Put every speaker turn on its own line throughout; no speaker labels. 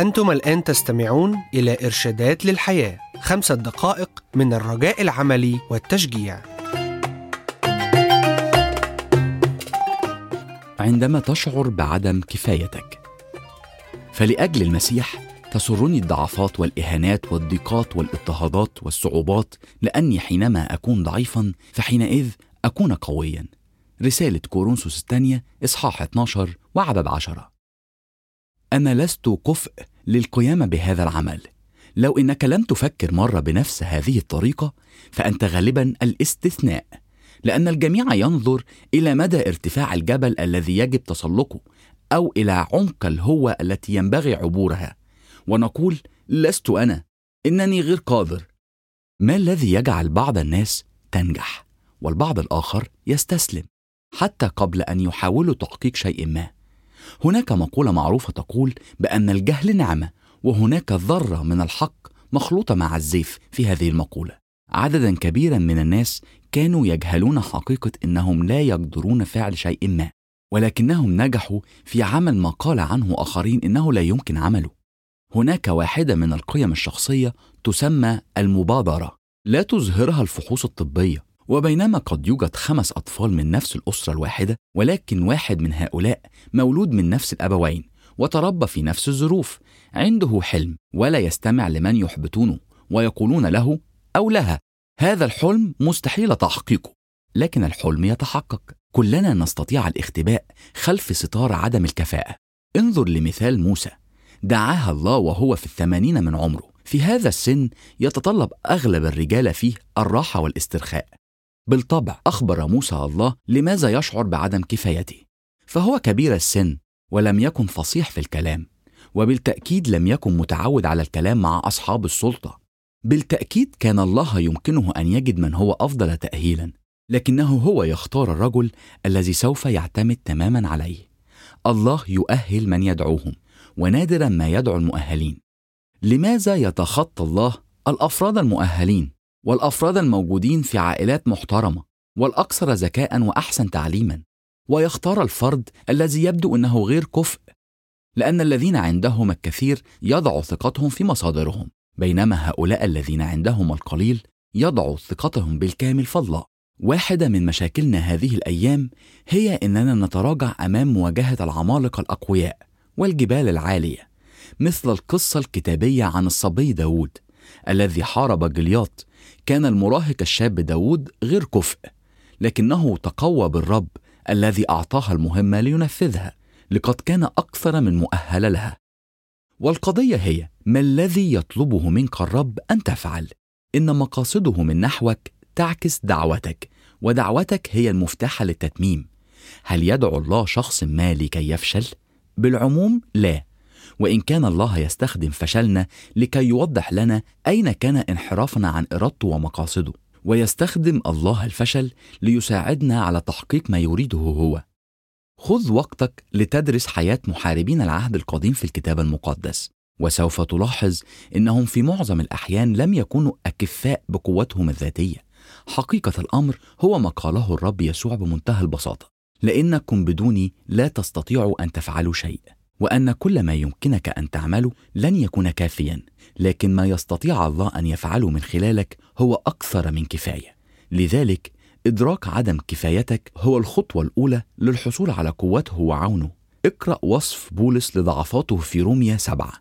أنتم الآن تستمعون إلى إرشادات للحياة خمسة دقائق من الرجاء العملي والتشجيع.
عندما تشعر بعدم كفايتك فلأجل المسيح تسرني الضعفات والإهانات والضيقات والإضطهادات والصعوبات لأني حينما أكون ضعيفا فحينئذ أكون قويا. رسالة كورنثوس الثانية إصحاح 12 وعدد 10 أنا لست كفء للقيام بهذا العمل. لو إنك لم تفكر مرة بنفس هذه الطريقة فأنت غالبا الاستثناء لأن الجميع ينظر إلى مدى ارتفاع الجبل الذي يجب تسلقه أو إلى عمق الهوه التي ينبغي عبورها. ونقول لست أنا. إنني غير قادر. ما الذي يجعل بعض الناس تنجح؟ والبعض الآخر يستسلم حتى قبل أن يحاولوا تحقيق شيء ما. هناك مقولة معروفة تقول بأن الجهل نعمة وهناك ذرة من الحق مخلوطة مع الزيف في هذه المقولة. عددا كبيرا من الناس كانوا يجهلون حقيقة أنهم لا يقدرون فعل شيء ما ولكنهم نجحوا في عمل ما قال عنه آخرين إنه لا يمكن عمله. هناك واحدة من القيم الشخصية تسمى المبادرة. لا تظهرها الفحوص الطبية وبينما قد يوجد خمس أطفال من نفس الأسرة الواحدة ولكن واحد من هؤلاء مولود من نفس الأبوين وتربى في نفس الظروف. عنده حلم ولا يستمع لمن يحبطونه ويقولون له أو لها هذا الحلم مستحيل تحقيقه. لكن الحلم يتحقق. كلنا نستطيع الاختباء خلف ستار عدم الكفاءة. انظر لمثال موسى. دعاها الله وهو في الثمانين من عمره. في هذا السن يتطلب أغلب الرجال فيه الراحة والاسترخاء. بالطبع أخبر موسى الله لماذا يشعر بعدم كفايته. فهو كبير السن ولم يكن فصيح في الكلام وبالتأكيد لم يكن متعود على الكلام مع أصحاب السلطة. بالتأكيد كان الله يمكنه أن يجد من هو أفضل تأهيلا لكنه هو يختار الرجل الذي سوف يعتمد تماما عليه. الله يؤهل من يدعوهم ونادرا ما يدعو المؤهلين. لماذا يتخطى الله الأفراد المؤهلين؟ والأفراد الموجودين في عائلات محترمة والأكثر ذكاء وأحسن تعليما. ويختار الفرد الذي يبدو إنه غير كفء لأن الذين عندهم الكثير يضعوا ثقتهم في مصادرهم بينما هؤلاء الذين عندهم القليل يضعوا ثقتهم بالكامل في الله واحدة من مشاكلنا هذه الأيام هي إننا نتراجع أمام مواجهة العمالقة الأقوياء والجبال العالية مثل القصة الكتابية عن الصبي داود الذي حارب جلياط. كان المراهق الشاب داود غير كفء لكنه تقوى بالرب الذي أعطاها المهمة لينفذها لقد كان أكثر من مؤهل لها. والقضية هي ما الذي يطلبه منك الرب أن تفعل؟ إن مقاصده من نحوك تعكس دعوتك ودعوتك هي المفتاح للتتميم. هل يدعو الله شخص ما لكي يفشل؟ بالعموم لا. وإن كان الله يستخدم فشلنا لكي يوضح لنا أين كان انحرافنا عن إرادته ومقاصده. ويستخدم الله الفشل ليساعدنا على تحقيق ما يريده هو. خذ وقتك لتدرس حياة محاربين العهد القديم في الكتاب المقدس. وسوف تلاحظ إنهم في معظم الأحيان لم يكونوا أكفاء بقوتهم الذاتية. حقيقة الأمر هو ما قاله الرب يسوع بمنتهى البساطة. لأنكم بدوني لا تستطيعوا أن تفعلوا شيء وأن كل ما يمكنك أن تعمله لن يكون كافيا لكن ما يستطيع الله أن يفعله من خلالك هو أكثر من كفاية. لذلك إدراك عدم كفايتك هو الخطوة الأولى للحصول على قوته وعونه. اقرأ وصف بولس لضعفاته في روميا سبعة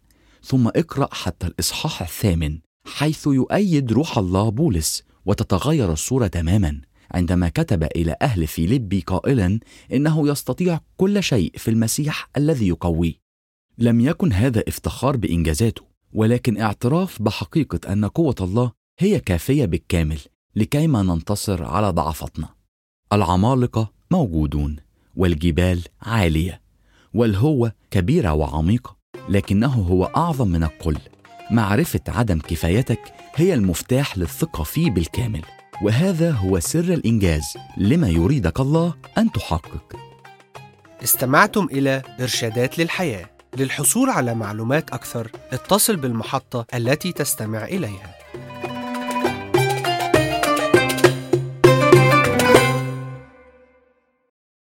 ثم اقرأ حتى الإصحاح الثامن حيث يؤيد روح الله بولس وتتغير الصورة تماما. عندما كتب إلى أهل فيليبي قائلا إنه يستطيع كل شيء في المسيح الذي يقويه. لم يكن هذا افتخار بإنجازاته ولكن اعتراف بحقيقة أن قوة الله هي كافية بالكامل لكيما ننتصر على ضعفاتنا. العمالقة موجودون والجبال عالية والهوه كبيرة وعميقة لكنه هو أعظم من الكل. معرفة عدم كفايتك هي المفتاح للثقة فيه بالكامل. وهذا هو سر الإنجاز لما يريدك الله أن تحقق.
استمعتم إلى إرشادات للحياة للحصول على معلومات أكثر اتصل بالمحطة التي تستمع إليها.